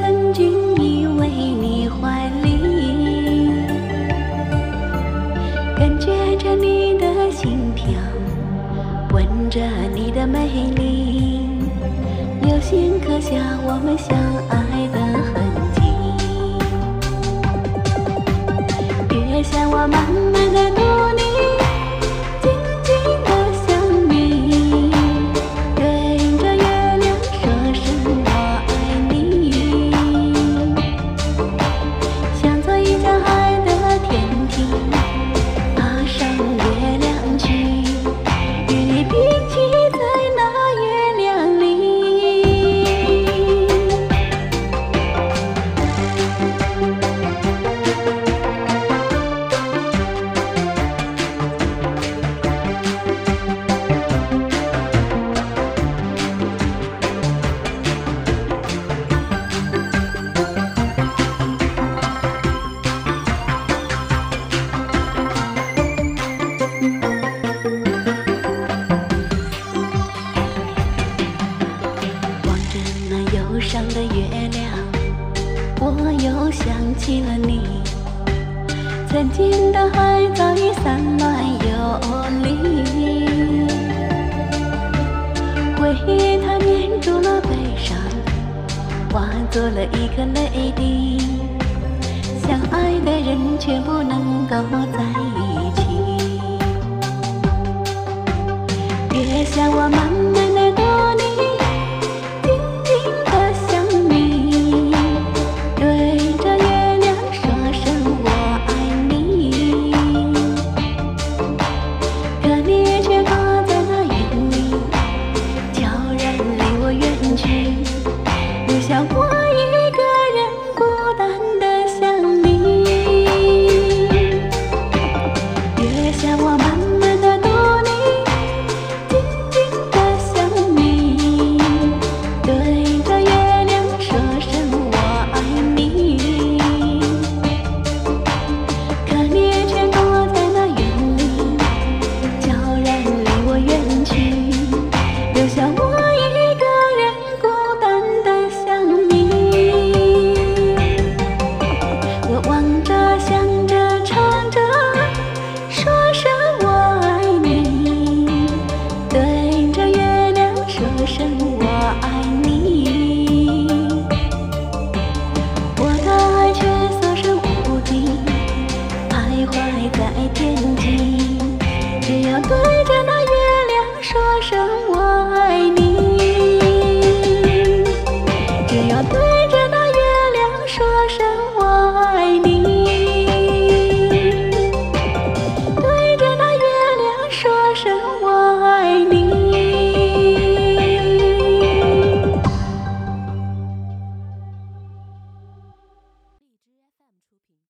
曾经依偎你怀里，感觉着你的心跳，闻着你的美丽，用心刻下我们相爱的痕迹。月下我慢。上的月亮，我又想起了你。曾经的海早已散乱游离，回忆它粘住了悲伤，化作了一颗泪滴。相爱的人却不能够在一起。月下我慢慢